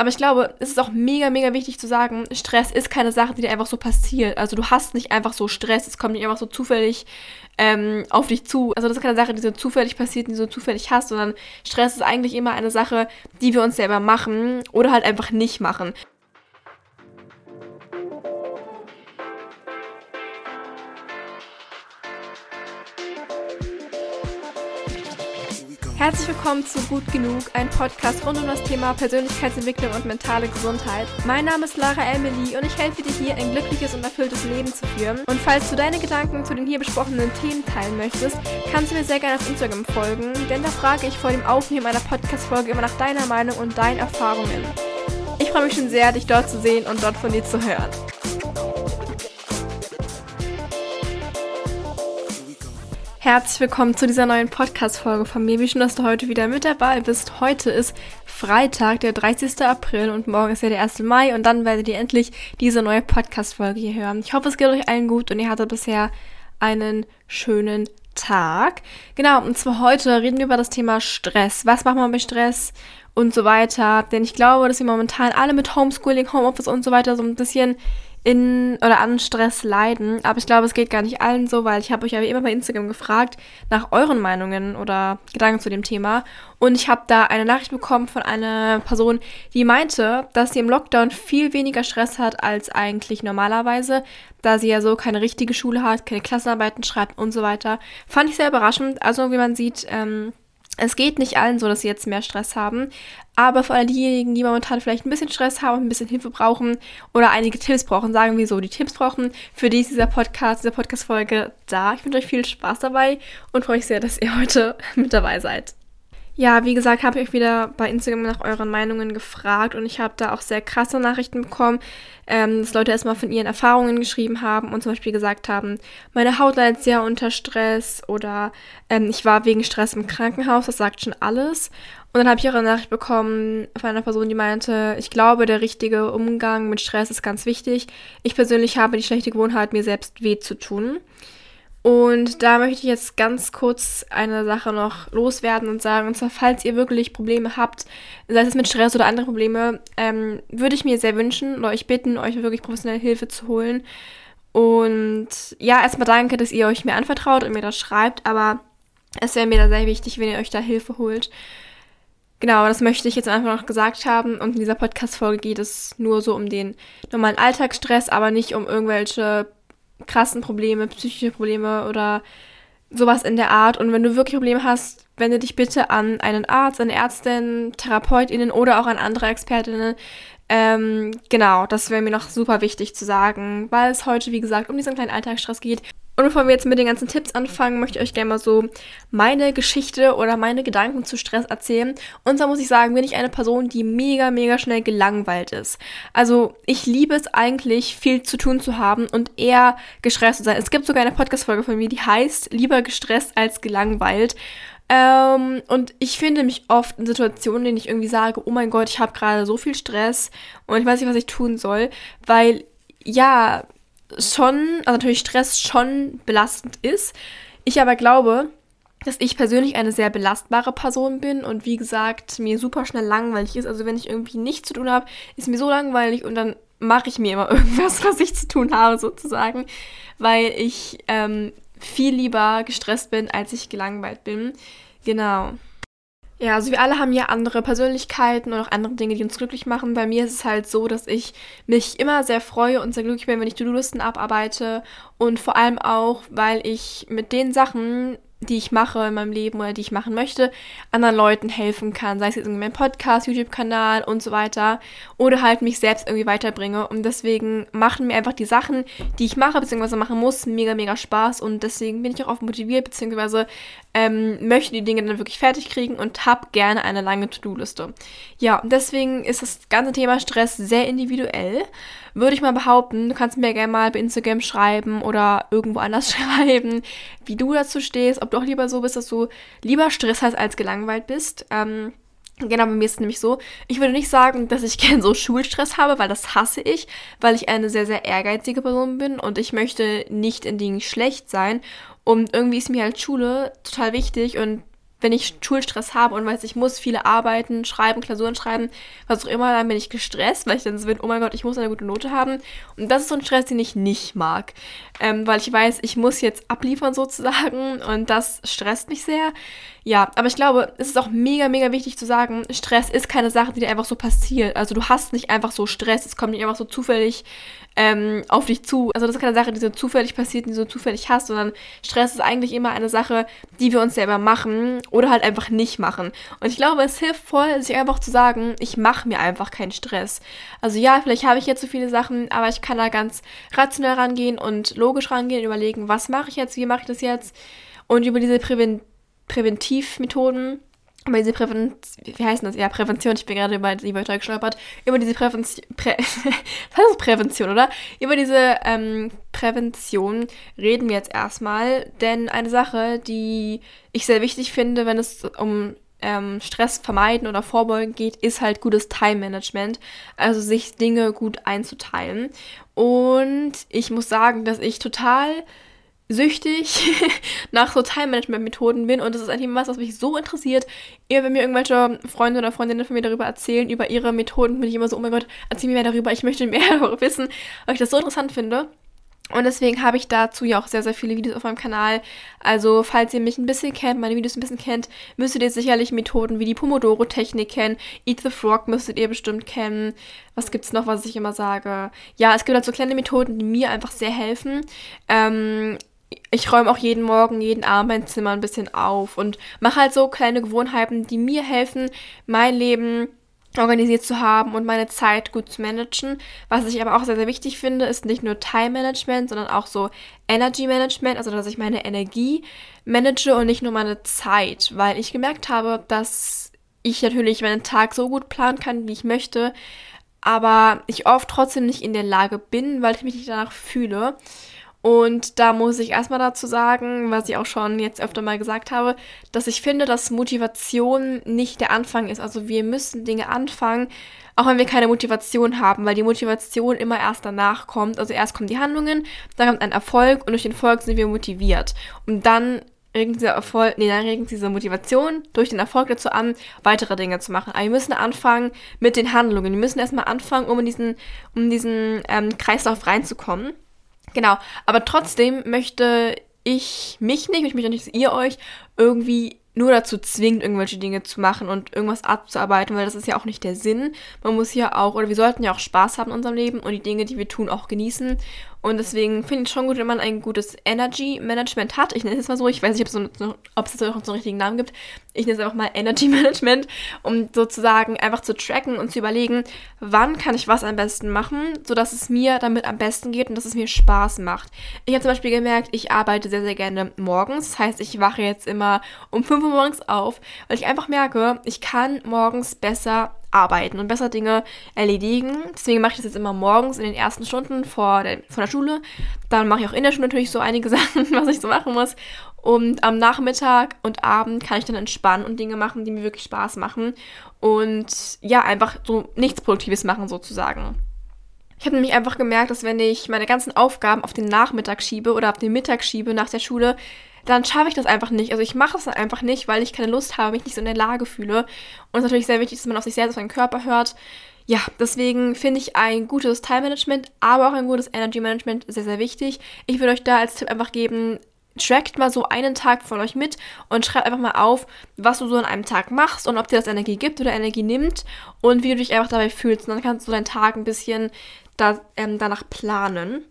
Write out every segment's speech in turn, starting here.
aber ich glaube, es ist auch mega, mega wichtig zu sagen, Stress ist keine Sache, die dir einfach so passiert. Also du hast nicht einfach so Stress, es kommt nicht einfach so zufällig ähm, auf dich zu. Also das ist keine Sache, die so zufällig passiert, die du so zufällig hast, sondern Stress ist eigentlich immer eine Sache, die wir uns selber machen oder halt einfach nicht machen. Herzlich willkommen zu Gut Genug, ein Podcast rund um das Thema Persönlichkeitsentwicklung und mentale Gesundheit. Mein Name ist Lara Emily und ich helfe dir hier, ein glückliches und erfülltes Leben zu führen. Und falls du deine Gedanken zu den hier besprochenen Themen teilen möchtest, kannst du mir sehr gerne auf Instagram folgen, denn da frage ich vor dem Aufnehmen einer Podcast-Folge immer nach deiner Meinung und deinen Erfahrungen. Ich freue mich schon sehr, dich dort zu sehen und dort von dir zu hören. Herzlich willkommen zu dieser neuen Podcast-Folge von mir. Wie schön, dass du heute wieder mit dabei bist. Heute ist Freitag, der 30. April und morgen ist ja der 1. Mai und dann werdet ihr endlich diese neue Podcast-Folge hier hören. Ich hoffe, es geht euch allen gut und ihr hattet bisher einen schönen Tag. Genau, und zwar heute reden wir über das Thema Stress. Was macht man bei Stress und so weiter? Denn ich glaube, dass wir momentan alle mit Homeschooling, Homeoffice und so weiter so ein bisschen in oder an Stress leiden. Aber ich glaube, es geht gar nicht allen so, weil ich habe euch ja wie immer bei Instagram gefragt nach euren Meinungen oder Gedanken zu dem Thema. Und ich habe da eine Nachricht bekommen von einer Person, die meinte, dass sie im Lockdown viel weniger Stress hat als eigentlich normalerweise, da sie ja so keine richtige Schule hat, keine Klassenarbeiten schreibt und so weiter. Fand ich sehr überraschend. Also wie man sieht, ähm, es geht nicht allen so, dass sie jetzt mehr Stress haben, aber für all diejenigen, die momentan vielleicht ein bisschen Stress haben, ein bisschen Hilfe brauchen oder einige Tipps brauchen, sagen wir so, die Tipps brauchen, für die ist dieser Podcast, diese Podcast-Folge da. Ich wünsche euch viel Spaß dabei und freue mich sehr, dass ihr heute mit dabei seid. Ja, wie gesagt, habe ich euch wieder bei Instagram nach euren Meinungen gefragt und ich habe da auch sehr krasse Nachrichten bekommen, ähm, dass Leute erstmal von ihren Erfahrungen geschrieben haben und zum Beispiel gesagt haben, meine Haut leidet sehr unter Stress oder ähm, ich war wegen Stress im Krankenhaus, das sagt schon alles. Und dann habe ich auch eine Nachricht bekommen von einer Person, die meinte, ich glaube, der richtige Umgang mit Stress ist ganz wichtig. Ich persönlich habe die schlechte Gewohnheit, mir selbst weh zu tun. Und da möchte ich jetzt ganz kurz eine Sache noch loswerden und sagen, und zwar, falls ihr wirklich Probleme habt, sei es mit Stress oder andere Probleme, ähm, würde ich mir sehr wünschen oder euch bitten, euch wirklich professionelle Hilfe zu holen. Und ja, erstmal danke, dass ihr euch mir anvertraut und mir das schreibt, aber es wäre mir da sehr wichtig, wenn ihr euch da Hilfe holt. Genau, das möchte ich jetzt einfach noch gesagt haben. Und in dieser Podcast-Folge geht es nur so um den normalen Alltagsstress, aber nicht um irgendwelche krassen Probleme, psychische Probleme oder sowas in der Art. Und wenn du wirklich Probleme hast, wende dich bitte an einen Arzt, eine Ärztin, TherapeutInnen oder auch an andere ExpertInnen. Ähm, genau, das wäre mir noch super wichtig zu sagen, weil es heute, wie gesagt, um diesen kleinen Alltagsstress geht. Und bevor wir jetzt mit den ganzen Tipps anfangen, möchte ich euch gerne mal so meine Geschichte oder meine Gedanken zu Stress erzählen. Und zwar muss ich sagen, bin ich eine Person, die mega, mega schnell gelangweilt ist. Also ich liebe es eigentlich, viel zu tun zu haben und eher gestresst zu sein. Es gibt sogar eine Podcast-Folge von mir, die heißt Lieber gestresst als gelangweilt. Ähm, und ich finde mich oft in Situationen, in denen ich irgendwie sage, oh mein Gott, ich habe gerade so viel Stress und ich weiß nicht, was ich tun soll, weil ja, schon, also natürlich Stress schon belastend ist. Ich aber glaube, dass ich persönlich eine sehr belastbare Person bin und wie gesagt, mir super schnell langweilig ist. Also wenn ich irgendwie nichts zu tun habe, ist mir so langweilig und dann mache ich mir immer irgendwas, was ich zu tun habe, sozusagen, weil ich ähm, viel lieber gestresst bin, als ich gelangweilt bin. Genau. Ja, also wir alle haben ja andere Persönlichkeiten und auch andere Dinge, die uns glücklich machen. Bei mir ist es halt so, dass ich mich immer sehr freue und sehr glücklich bin, wenn ich To-Do-Listen abarbeite. Und vor allem auch, weil ich mit den Sachen, die ich mache in meinem Leben oder die ich machen möchte, anderen Leuten helfen kann. Sei es jetzt irgendwie mein Podcast, YouTube-Kanal und so weiter. Oder halt mich selbst irgendwie weiterbringe. Und deswegen machen mir einfach die Sachen, die ich mache bzw. machen muss, mega, mega Spaß. Und deswegen bin ich auch oft motiviert bzw. Ähm, möchte die Dinge dann wirklich fertig kriegen und habe gerne eine lange To-Do-Liste. Ja, und deswegen ist das ganze Thema Stress sehr individuell würde ich mal behaupten. Du kannst mir gerne mal bei Instagram schreiben oder irgendwo anders schreiben, wie du dazu stehst, ob du auch lieber so bist, dass du lieber Stress hast als gelangweilt bist. Ähm, Genau, bei mir ist es nämlich so, ich würde nicht sagen, dass ich gern so Schulstress habe, weil das hasse ich, weil ich eine sehr, sehr ehrgeizige Person bin und ich möchte nicht in Dingen schlecht sein. Und irgendwie ist mir halt Schule total wichtig und wenn ich Schulstress habe und weiß, ich muss viele arbeiten, schreiben, Klausuren schreiben, was auch immer, dann bin ich gestresst, weil ich dann so bin, oh mein Gott, ich muss eine gute Note haben. Und das ist so ein Stress, den ich nicht mag. Ähm, weil ich weiß, ich muss jetzt abliefern sozusagen und das stresst mich sehr. Ja, aber ich glaube, es ist auch mega, mega wichtig zu sagen, Stress ist keine Sache, die dir einfach so passiert. Also du hast nicht einfach so Stress, es kommt nicht einfach so zufällig ähm, auf dich zu. Also das ist keine Sache, die so zufällig passiert, die du so zufällig hast, sondern Stress ist eigentlich immer eine Sache, die wir uns selber machen oder halt einfach nicht machen. Und ich glaube, es hilft voll, sich einfach zu sagen, ich mache mir einfach keinen Stress. Also ja, vielleicht habe ich jetzt so viele Sachen, aber ich kann da ganz rationell rangehen und logisch rangehen, überlegen, was mache ich jetzt, wie mache ich das jetzt und über diese Prävention Präventivmethoden, über diese Prävention, wie heißt das? Ja, Prävention, ich bin gerade über die Wörter gestolpert, über diese Prävention, Prä das ist Prävention, oder? Über diese ähm, Prävention reden wir jetzt erstmal, denn eine Sache, die ich sehr wichtig finde, wenn es um ähm, Stress vermeiden oder vorbeugen geht, ist halt gutes Time-Management, also sich Dinge gut einzuteilen. Und ich muss sagen, dass ich total süchtig nach so Time-Management-Methoden bin und das ist eigentlich was, was mich so interessiert. Eher wenn mir irgendwelche Freunde oder Freundinnen von mir darüber erzählen, über ihre Methoden, bin ich immer so, oh mein Gott, erzähl mir mehr darüber, ich möchte mehr darüber wissen, weil ich das so interessant finde. Und deswegen habe ich dazu ja auch sehr, sehr viele Videos auf meinem Kanal. Also, falls ihr mich ein bisschen kennt, meine Videos ein bisschen kennt, müsstet ihr sicherlich Methoden wie die Pomodoro-Technik kennen. Eat the Frog müsstet ihr bestimmt kennen. Was gibt's noch, was ich immer sage? Ja, es gibt halt so kleine Methoden, die mir einfach sehr helfen. Ähm, ich räume auch jeden Morgen, jeden Abend mein Zimmer ein bisschen auf und mache halt so kleine Gewohnheiten, die mir helfen, mein Leben organisiert zu haben und meine Zeit gut zu managen. Was ich aber auch sehr, sehr wichtig finde, ist nicht nur Time Management, sondern auch so Energy Management, also dass ich meine Energie manage und nicht nur meine Zeit, weil ich gemerkt habe, dass ich natürlich meinen Tag so gut planen kann, wie ich möchte, aber ich oft trotzdem nicht in der Lage bin, weil ich mich nicht danach fühle. Und da muss ich erstmal dazu sagen, was ich auch schon jetzt öfter mal gesagt habe, dass ich finde, dass Motivation nicht der Anfang ist. Also wir müssen Dinge anfangen, auch wenn wir keine Motivation haben, weil die Motivation immer erst danach kommt. Also erst kommen die Handlungen, dann kommt ein Erfolg und durch den Erfolg sind wir motiviert. Und dann regt dieser Erfolg, nee, dann regt diese Motivation durch den Erfolg dazu an, weitere Dinge zu machen. Aber wir müssen anfangen mit den Handlungen. Wir müssen erstmal anfangen, um in diesen, um diesen ähm, Kreislauf reinzukommen. Genau, aber trotzdem möchte ich mich nicht, ich möchte nicht, dass ihr euch irgendwie nur dazu zwingt, irgendwelche Dinge zu machen und irgendwas abzuarbeiten, weil das ist ja auch nicht der Sinn. Man muss ja auch, oder wir sollten ja auch Spaß haben in unserem Leben und die Dinge, die wir tun, auch genießen. Und deswegen finde ich es schon gut, wenn man ein gutes Energy Management hat. Ich nenne es mal so, ich weiß nicht, ob es, es noch so einen richtigen Namen gibt. Ich nenne es einfach mal Energy Management, um sozusagen einfach zu tracken und zu überlegen, wann kann ich was am besten machen, sodass es mir damit am besten geht und dass es mir Spaß macht. Ich habe zum Beispiel gemerkt, ich arbeite sehr, sehr gerne morgens. Das heißt, ich wache jetzt immer um 5 Uhr morgens auf, weil ich einfach merke, ich kann morgens besser arbeiten und besser Dinge erledigen. Deswegen mache ich das jetzt immer morgens in den ersten Stunden vor der, vor der Schule. Dann mache ich auch in der Schule natürlich so einige Sachen, was ich so machen muss. Und am Nachmittag und Abend kann ich dann entspannen und Dinge machen, die mir wirklich Spaß machen. Und ja, einfach so nichts Produktives machen sozusagen. Ich habe nämlich einfach gemerkt, dass wenn ich meine ganzen Aufgaben auf den Nachmittag schiebe oder auf den Mittag schiebe nach der Schule, dann schaffe ich das einfach nicht. Also ich mache es dann einfach nicht, weil ich keine Lust habe, mich nicht so in der Lage fühle. Und es ist natürlich sehr wichtig, dass man auf sich selbst, auf seinen Körper hört. Ja, deswegen finde ich ein gutes Time-Management, aber auch ein gutes Energy-Management sehr, sehr wichtig. Ich würde euch da als Tipp einfach geben, trackt mal so einen Tag von euch mit und schreibt einfach mal auf, was du so an einem Tag machst und ob dir das Energie gibt oder Energie nimmt und wie du dich einfach dabei fühlst. Und dann kannst du deinen Tag ein bisschen da, ähm, danach planen.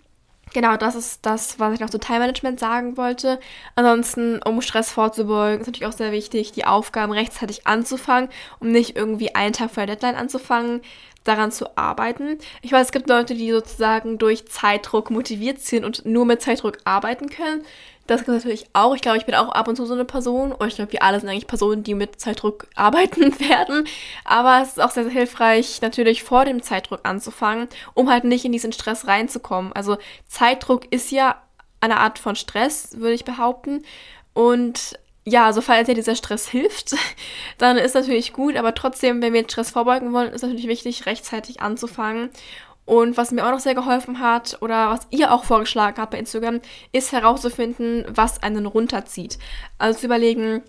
Genau, das ist das, was ich noch zu Time Management sagen wollte. Ansonsten, um Stress vorzubeugen, ist natürlich auch sehr wichtig, die Aufgaben rechtzeitig anzufangen, um nicht irgendwie einen Tag vor der Deadline anzufangen, daran zu arbeiten. Ich weiß, es gibt Leute, die sozusagen durch Zeitdruck motiviert sind und nur mit Zeitdruck arbeiten können. Das gibt es natürlich auch. Ich glaube, ich bin auch ab und zu so eine Person. Und ich glaube, wir alle sind eigentlich Personen, die mit Zeitdruck arbeiten werden. Aber es ist auch sehr, sehr hilfreich, natürlich vor dem Zeitdruck anzufangen, um halt nicht in diesen Stress reinzukommen. Also Zeitdruck ist ja eine Art von Stress, würde ich behaupten. Und ja, also falls dir dieser Stress hilft, dann ist natürlich gut, aber trotzdem, wenn wir Stress vorbeugen wollen, ist natürlich wichtig, rechtzeitig anzufangen und was mir auch noch sehr geholfen hat oder was ihr auch vorgeschlagen habt bei Instagram, ist herauszufinden, was einen runterzieht. Also zu überlegen,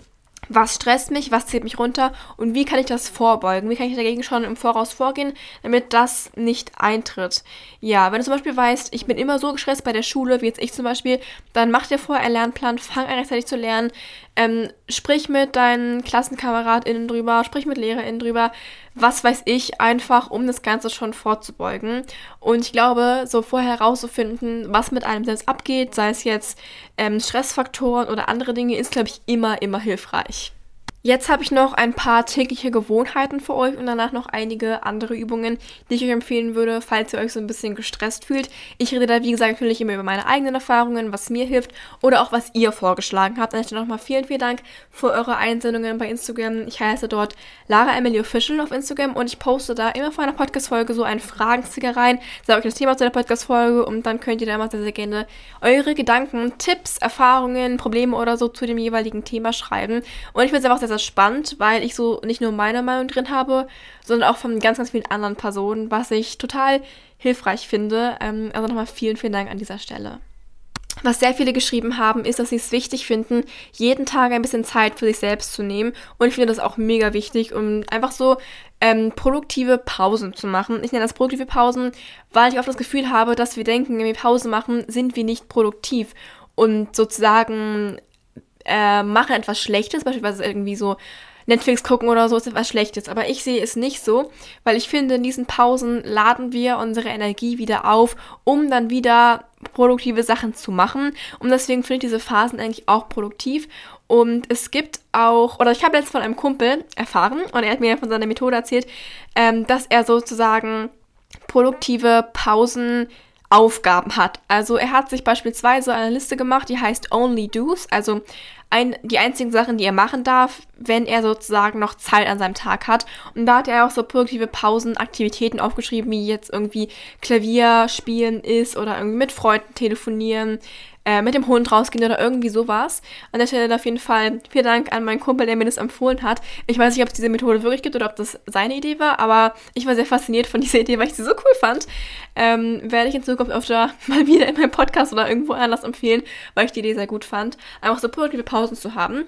was stresst mich, was zieht mich runter und wie kann ich das vorbeugen? Wie kann ich dagegen schon im Voraus vorgehen, damit das nicht eintritt? Ja, wenn du zum Beispiel weißt, ich bin immer so gestresst bei der Schule, wie jetzt ich zum Beispiel, dann mach dir vorher einen Lernplan, fang an rechtzeitig zu lernen, ähm, sprich mit deinen KlassenkameradInnen drüber, sprich mit LehrerInnen drüber, was weiß ich, einfach um das Ganze schon vorzubeugen. Und ich glaube, so vorher herauszufinden, was mit einem selbst abgeht, sei es jetzt ähm, Stressfaktoren oder andere Dinge, ist, glaube ich, immer, immer hilfreich. Jetzt habe ich noch ein paar tägliche Gewohnheiten für euch und danach noch einige andere Übungen, die ich euch empfehlen würde, falls ihr euch so ein bisschen gestresst fühlt. Ich rede da, wie gesagt, natürlich immer über meine eigenen Erfahrungen, was mir hilft oder auch was ihr vorgeschlagen habt. An nochmal vielen, vielen Dank für eure Einsendungen bei Instagram. Ich heiße dort Lara Emily Official auf Instagram und ich poste da immer vor einer Podcast-Folge so einen Fragensticker rein, sage euch das Thema zu der Podcast-Folge und dann könnt ihr da immer sehr, sehr gerne eure Gedanken, Tipps, Erfahrungen, Probleme oder so zu dem jeweiligen Thema schreiben. Und ich bin einfach sehr sehr spannend, weil ich so nicht nur meine Meinung drin habe, sondern auch von ganz, ganz vielen anderen Personen, was ich total hilfreich finde. Ähm, also nochmal vielen, vielen Dank an dieser Stelle. Was sehr viele geschrieben haben, ist, dass sie es wichtig finden, jeden Tag ein bisschen Zeit für sich selbst zu nehmen. Und ich finde das auch mega wichtig, um einfach so ähm, produktive Pausen zu machen. Ich nenne das produktive Pausen, weil ich oft das Gefühl habe, dass wir denken, wenn wir Pause machen, sind wir nicht produktiv. Und sozusagen äh, machen etwas Schlechtes, beispielsweise irgendwie so Netflix gucken oder so ist etwas Schlechtes. Aber ich sehe es nicht so, weil ich finde, in diesen Pausen laden wir unsere Energie wieder auf, um dann wieder produktive Sachen zu machen. Und deswegen finde ich diese Phasen eigentlich auch produktiv. Und es gibt auch, oder ich habe letztens von einem Kumpel erfahren, und er hat mir von seiner Methode erzählt, ähm, dass er sozusagen produktive Pausen Aufgaben hat. Also er hat sich beispielsweise eine Liste gemacht, die heißt Only Do's, also ein, die einzigen Sachen, die er machen darf, wenn er sozusagen noch Zeit an seinem Tag hat. Und da hat er auch so produktive Pausen, Aktivitäten aufgeschrieben, wie jetzt irgendwie Klavier spielen ist oder irgendwie mit Freunden telefonieren, äh, mit dem Hund rausgehen oder irgendwie sowas. An der Stelle auf jeden Fall vielen Dank an meinen Kumpel, der mir das empfohlen hat. Ich weiß nicht, ob es diese Methode wirklich gibt oder ob das seine Idee war, aber ich war sehr fasziniert von dieser Idee, weil ich sie so cool fand. Ähm, werde ich in Zukunft öfter mal wieder in meinem Podcast oder irgendwo anders empfehlen, weil ich die Idee sehr gut fand. Einfach so produktive Pausen zu haben.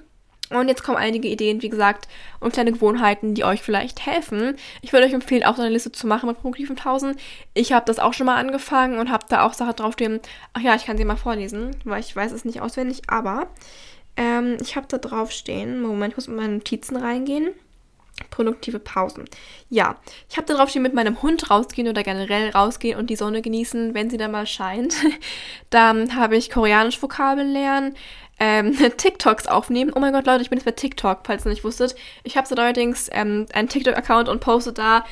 Und jetzt kommen einige Ideen, wie gesagt, und kleine Gewohnheiten, die euch vielleicht helfen. Ich würde euch empfehlen, auch so eine Liste zu machen mit produktiven Pausen. Ich habe das auch schon mal angefangen und habe da auch Sachen draufstehen. Ach ja, ich kann sie mal vorlesen, weil ich weiß es nicht auswendig, aber ähm, ich habe da draufstehen. Moment, ich muss in meine Notizen reingehen. Produktive Pausen. Ja, ich habe da draufstehen, mit meinem Hund rausgehen oder generell rausgehen und die Sonne genießen, wenn sie da mal scheint. Dann habe ich koreanisch Vokabeln lernen, ähm, TikToks aufnehmen. Oh mein Gott, Leute, ich bin jetzt bei TikTok, falls ihr nicht wusstet. Ich habe allerdings ähm, einen TikTok-Account und poste da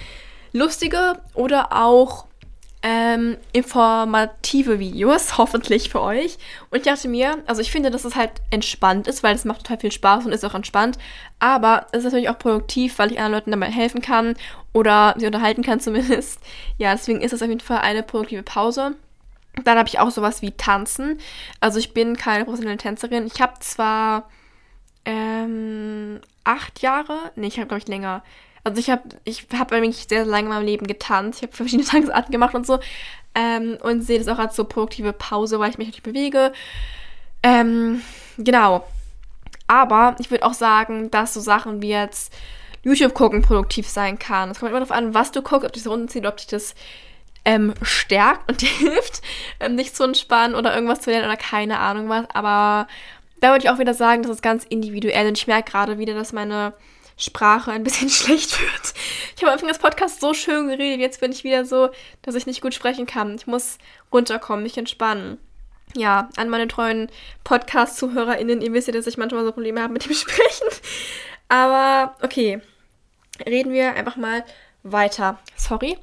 lustige oder auch ähm, informative Videos, hoffentlich für euch. Und ich dachte mir, also ich finde, dass es halt entspannt ist, weil es macht total viel Spaß und ist auch entspannt. Aber es ist natürlich auch produktiv, weil ich anderen Leuten dabei helfen kann oder sie unterhalten kann zumindest. Ja, deswegen ist es auf jeden Fall eine produktive Pause. Dann habe ich auch sowas wie Tanzen. Also ich bin keine professionelle Tänzerin. Ich habe zwar ähm, acht Jahre, nee, ich habe glaube ich länger. Also ich habe ich hab eigentlich sehr, sehr lange in meinem Leben getanzt. Ich habe verschiedene Tanzarten gemacht und so. Ähm, und sehe das auch als so produktive Pause, weil ich mich natürlich bewege. Ähm, genau. Aber ich würde auch sagen, dass so Sachen wie jetzt YouTube gucken produktiv sein kann. Es kommt immer darauf an, was du guckst, ob dich das runterzieht, ob dich das ähm, stärkt und dir hilft, ähm, dich zu entspannen oder irgendwas zu lernen oder keine Ahnung was. Aber da würde ich auch wieder sagen, das ist ganz individuell und ich merke gerade wieder, dass meine Sprache ein bisschen schlecht wird. Ich habe am Anfang des Podcasts so schön geredet, jetzt bin ich wieder so, dass ich nicht gut sprechen kann. Ich muss runterkommen, mich entspannen. Ja, an meine treuen Podcast-ZuhörerInnen, ihr wisst ja, dass ich manchmal so Probleme habe mit dem Sprechen. Aber okay, reden wir einfach mal weiter. Sorry.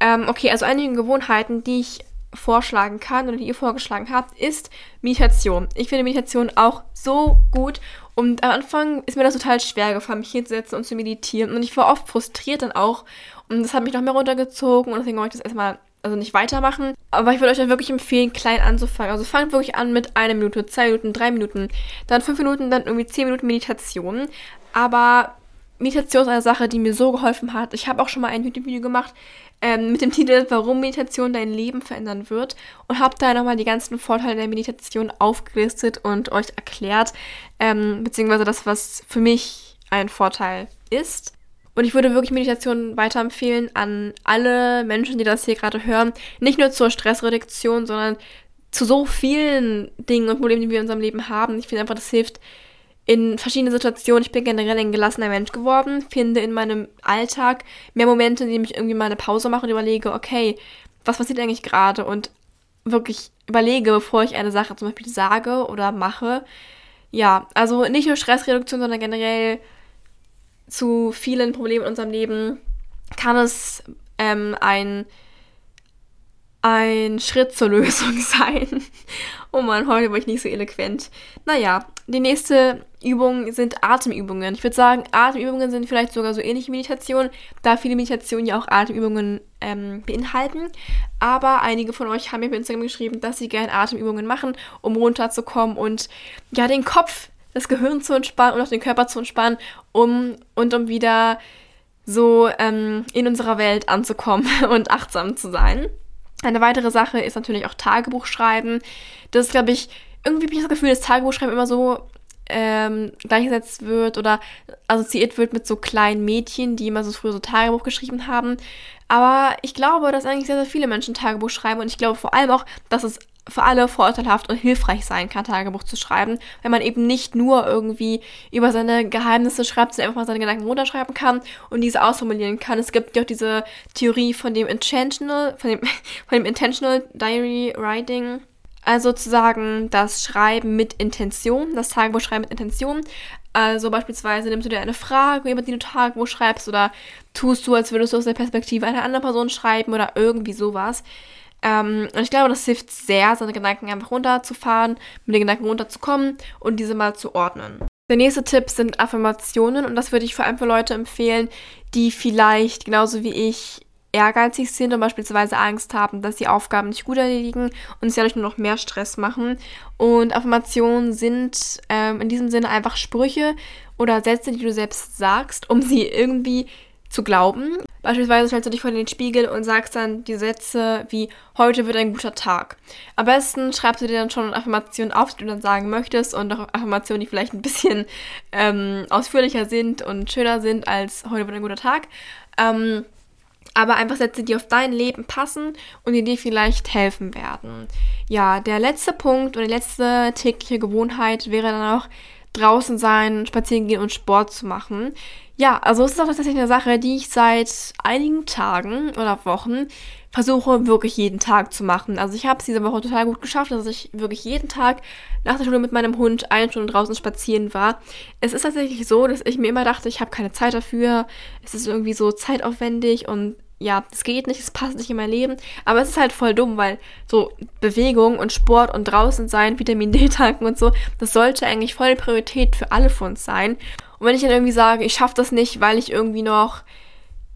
Ähm, okay, also einige Gewohnheiten, die ich vorschlagen kann oder die ihr vorgeschlagen habt, ist Meditation. Ich finde Meditation auch so gut und am Anfang ist mir das total schwer gefallen, mich hinzusetzen und zu meditieren und ich war oft frustriert dann auch und das hat mich noch mehr runtergezogen und deswegen wollte ich das erstmal also nicht weitermachen. Aber ich würde euch dann wirklich empfehlen, klein anzufangen. Also fangt wirklich an mit einer Minute, zwei Minuten, drei Minuten, dann fünf Minuten, dann irgendwie zehn Minuten Meditation. Aber Meditation ist eine Sache, die mir so geholfen hat. Ich habe auch schon mal ein YouTube-Video gemacht, ähm, mit dem Titel Warum Meditation dein Leben verändern wird und habe da nochmal die ganzen Vorteile der Meditation aufgelistet und euch erklärt, ähm, beziehungsweise das, was für mich ein Vorteil ist. Und ich würde wirklich Meditation weiterempfehlen an alle Menschen, die das hier gerade hören. Nicht nur zur Stressreduktion, sondern zu so vielen Dingen und Problemen, die wir in unserem Leben haben. Ich finde einfach, das hilft in verschiedenen Situationen. Ich bin generell ein gelassener Mensch geworden, finde in meinem Alltag mehr Momente, in denen ich irgendwie mal eine Pause mache und überlege, okay, was passiert eigentlich gerade? Und wirklich überlege, bevor ich eine Sache zum Beispiel sage oder mache. Ja, also nicht nur Stressreduktion, sondern generell zu vielen Problemen in unserem Leben kann es ähm, ein ein Schritt zur Lösung sein. oh man, heute war ich nicht so eloquent. Naja, die nächste Übung sind Atemübungen. Ich würde sagen, Atemübungen sind vielleicht sogar so ähnliche Meditationen, da viele Meditationen ja auch Atemübungen ähm, beinhalten. Aber einige von euch haben mir bei Instagram geschrieben, dass sie gerne Atemübungen machen, um runterzukommen und ja, den Kopf, das Gehirn zu entspannen und auch den Körper zu entspannen, um und um wieder so ähm, in unserer Welt anzukommen und achtsam zu sein. Eine weitere Sache ist natürlich auch Tagebuch schreiben. Das ist, glaube ich, irgendwie habe ich das Gefühl, dass Tagebuchschreiben immer so ähm, gleichgesetzt wird oder assoziiert wird mit so kleinen Mädchen, die immer so früher so Tagebuch geschrieben haben. Aber ich glaube, dass eigentlich sehr, sehr viele Menschen Tagebuch schreiben und ich glaube vor allem auch, dass es für alle vorteilhaft und hilfreich sein kann, Tagebuch zu schreiben, wenn man eben nicht nur irgendwie über seine Geheimnisse schreibt, sondern einfach mal seine Gedanken runterschreiben kann und diese ausformulieren kann. Es gibt ja auch diese Theorie von dem Intentional, von dem, von dem Intentional Diary Writing. Also sozusagen das Schreiben mit Intention, das Tagebuch schreiben mit Intention. Also beispielsweise nimmst du dir eine Frage, über die du Tagebuch schreibst oder tust du, als würdest du aus der Perspektive einer anderen Person schreiben oder irgendwie sowas. Ähm, und ich glaube, das hilft sehr, seine Gedanken einfach runterzufahren, mit den Gedanken runterzukommen und diese mal zu ordnen. Der nächste Tipp sind Affirmationen und das würde ich vor allem für Leute empfehlen, die vielleicht genauso wie ich ehrgeizig sind und beispielsweise Angst haben, dass sie Aufgaben nicht gut erledigen und sich dadurch nur noch mehr Stress machen. Und Affirmationen sind ähm, in diesem Sinne einfach Sprüche oder Sätze, die du selbst sagst, um sie irgendwie zu glauben. Beispielsweise stellst du dich vor den Spiegel und sagst dann die Sätze wie heute wird ein guter Tag. Am besten schreibst du dir dann schon Affirmationen auf, die du dann sagen möchtest und auch Affirmationen, die vielleicht ein bisschen ähm, ausführlicher sind und schöner sind als heute wird ein guter Tag. Ähm, aber einfach Sätze, die auf dein Leben passen und die dir vielleicht helfen werden. Ja, der letzte Punkt und die letzte tägliche Gewohnheit wäre dann auch draußen sein, spazieren gehen und Sport zu machen. Ja, also es ist auch tatsächlich eine Sache, die ich seit einigen Tagen oder Wochen versuche wirklich jeden Tag zu machen. Also ich habe es diese Woche total gut geschafft, dass ich wirklich jeden Tag nach der Schule mit meinem Hund eine Stunde draußen spazieren war. Es ist tatsächlich so, dass ich mir immer dachte, ich habe keine Zeit dafür. Es ist irgendwie so zeitaufwendig und ja, es geht nicht, es passt nicht in mein Leben. Aber es ist halt voll dumm, weil so Bewegung und Sport und draußen sein, Vitamin D tanken und so, das sollte eigentlich voll die Priorität für alle von uns sein. Und wenn ich dann irgendwie sage, ich schaffe das nicht, weil ich irgendwie noch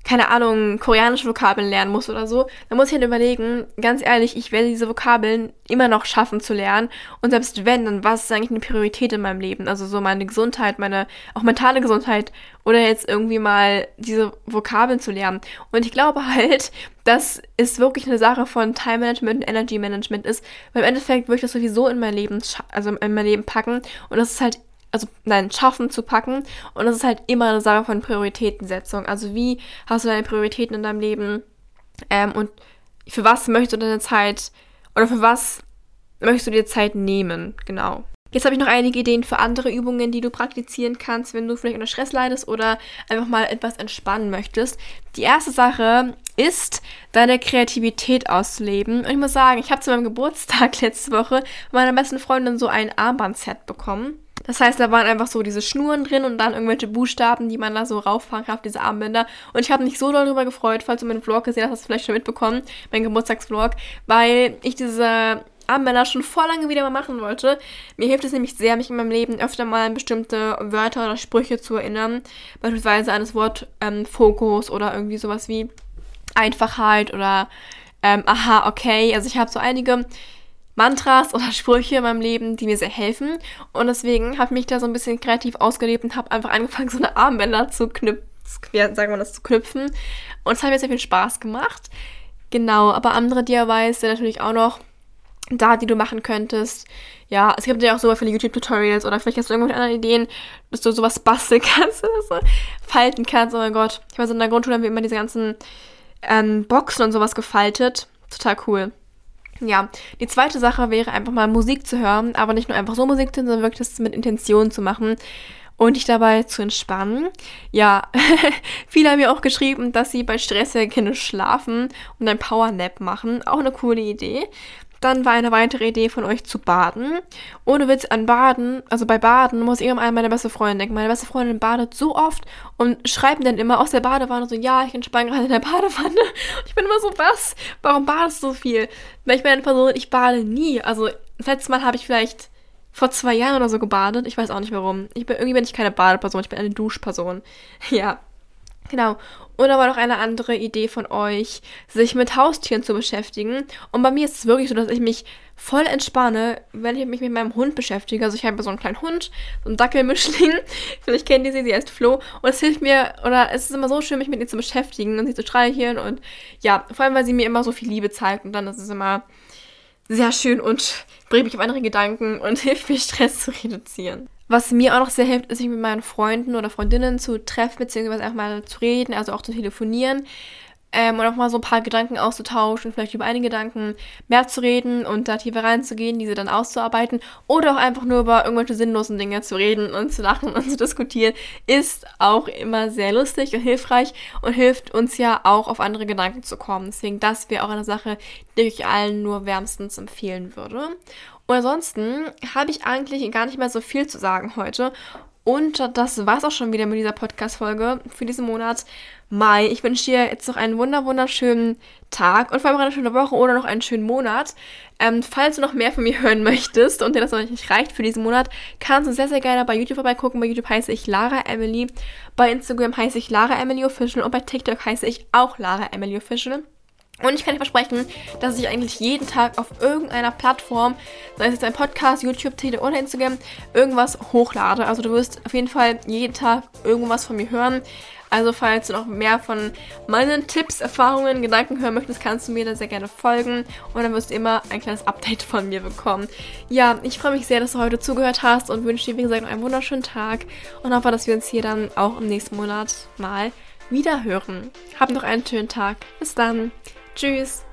keine Ahnung, koreanische Vokabeln lernen muss oder so, dann muss ich halt überlegen, ganz ehrlich, ich werde diese Vokabeln immer noch schaffen zu lernen. Und selbst wenn, dann was ist eigentlich eine Priorität in meinem Leben? Also so meine Gesundheit, meine auch mentale Gesundheit oder jetzt irgendwie mal diese Vokabeln zu lernen. Und ich glaube halt, dass es wirklich eine Sache von Time Management und Energy Management ist, weil im Endeffekt würde ich das sowieso in mein Leben, also in mein Leben packen. Und das ist halt also nein, schaffen zu packen. Und das ist halt immer eine Sache von Prioritätensetzung. Also wie hast du deine Prioritäten in deinem Leben ähm, und für was möchtest du deine Zeit oder für was möchtest du dir Zeit nehmen? Genau. Jetzt habe ich noch einige Ideen für andere Übungen, die du praktizieren kannst, wenn du vielleicht unter Stress leidest oder einfach mal etwas entspannen möchtest. Die erste Sache ist, deine Kreativität auszuleben. Und ich muss sagen, ich habe zu meinem Geburtstag letzte Woche meiner besten Freundin so ein Armbandset bekommen. Das heißt, da waren einfach so diese Schnuren drin und dann irgendwelche Buchstaben, die man da so rauffahren kann auf diese Armbänder. Und ich habe mich so darüber gefreut, falls du meinen Vlog gesehen hast, hast du vielleicht schon mitbekommen, mein Geburtstagsvlog, weil ich diese Armbänder schon vor lange wieder mal machen wollte. Mir hilft es nämlich sehr, mich in meinem Leben öfter mal an bestimmte Wörter oder Sprüche zu erinnern. Beispielsweise an das Wort ähm, Fokus oder irgendwie sowas wie Einfachheit oder ähm, aha, okay. Also ich habe so einige Mantras oder Sprüche in meinem Leben, die mir sehr helfen. Und deswegen habe ich mich da so ein bisschen kreativ ausgelebt und habe einfach angefangen, so eine Armbänder zu knüpfen sagen wir das, zu knüpfen. Und es hat mir sehr viel Spaß gemacht. Genau, aber andere DIYs sind natürlich auch noch da, die du machen könntest. Ja, es gibt ja auch so viele YouTube-Tutorials oder vielleicht hast du irgendwelche anderen Ideen, dass du sowas basteln kannst oder so, falten kannst. Oh mein Gott. Ich weiß, in der Grundschule haben wir immer diese ganzen ähm, Boxen und sowas gefaltet. Total cool. Ja, die zweite Sache wäre einfach mal Musik zu hören, aber nicht nur einfach so Musik zu hören, sondern wirklich das mit Intention zu machen und dich dabei zu entspannen. Ja, viele haben mir auch geschrieben, dass sie bei Stress ja gerne schlafen und ein Powernap machen. Auch eine coole Idee. Dann war eine weitere Idee von euch zu baden. Ohne Witz an Baden, also bei Baden muss ich immer an meine beste Freundin denken. Meine beste Freundin badet so oft und schreibt dann immer aus der Badewanne so, ja, ich entspanne gerade in der Badewanne. Ich bin immer so, was? Warum badest du so viel? Weil ich bin eine Person, ich bade nie. Also das letzte Mal habe ich vielleicht vor zwei Jahren oder so gebadet. Ich weiß auch nicht warum. Ich bin, irgendwie bin ich keine Badeperson, ich bin eine Duschperson. Ja. Genau. Oder war noch eine andere Idee von euch, sich mit Haustieren zu beschäftigen. Und bei mir ist es wirklich so, dass ich mich voll entspanne, wenn ich mich mit meinem Hund beschäftige. Also ich habe so einen kleinen Hund, so einen Dackelmischling. Vielleicht kennt ihr sie, sie heißt Flo. Und es hilft mir, oder es ist immer so schön, mich mit ihr zu beschäftigen und sie zu streicheln. Und ja, vor allem, weil sie mir immer so viel Liebe zeigt. Und dann ist es immer sehr schön und bringt mich auf andere Gedanken und hilft mir, Stress zu reduzieren. Was mir auch noch sehr hilft, ist, sich mit meinen Freunden oder Freundinnen zu treffen, beziehungsweise einfach mal zu reden, also auch zu telefonieren. Ähm, und auch mal so ein paar Gedanken auszutauschen, vielleicht über einige Gedanken mehr zu reden und da tiefer reinzugehen, diese dann auszuarbeiten oder auch einfach nur über irgendwelche sinnlosen Dinge zu reden und zu lachen und zu diskutieren, ist auch immer sehr lustig und hilfreich und hilft uns ja auch auf andere Gedanken zu kommen. Deswegen, das wäre auch eine Sache, die ich allen nur wärmstens empfehlen würde. Und ansonsten habe ich eigentlich gar nicht mehr so viel zu sagen heute. Und das war es auch schon wieder mit dieser Podcast-Folge für diesen Monat Mai. Ich wünsche dir jetzt noch einen wunder wunderschönen Tag und vor allem eine schöne Woche oder noch einen schönen Monat. Ähm, falls du noch mehr von mir hören möchtest und dir das noch nicht reicht für diesen Monat, kannst du sehr, sehr gerne bei YouTube vorbeigucken. Bei YouTube heiße ich Lara Emily, bei Instagram heiße ich Lara Emily Official und bei TikTok heiße ich auch Lara Emily Official. Und ich kann dir versprechen, dass ich eigentlich jeden Tag auf irgendeiner Plattform, sei es jetzt ein Podcast, YouTube, Tele oder Instagram, irgendwas hochlade. Also du wirst auf jeden Fall jeden Tag irgendwas von mir hören. Also falls du noch mehr von meinen Tipps, Erfahrungen, Gedanken hören möchtest, kannst du mir da sehr gerne folgen und dann wirst du immer ein kleines Update von mir bekommen. Ja, ich freue mich sehr, dass du heute zugehört hast und wünsche dir, wie gesagt, noch einen wunderschönen Tag und hoffe, dass wir uns hier dann auch im nächsten Monat mal wieder hören. Hab noch einen schönen Tag. Bis dann. Tschüss.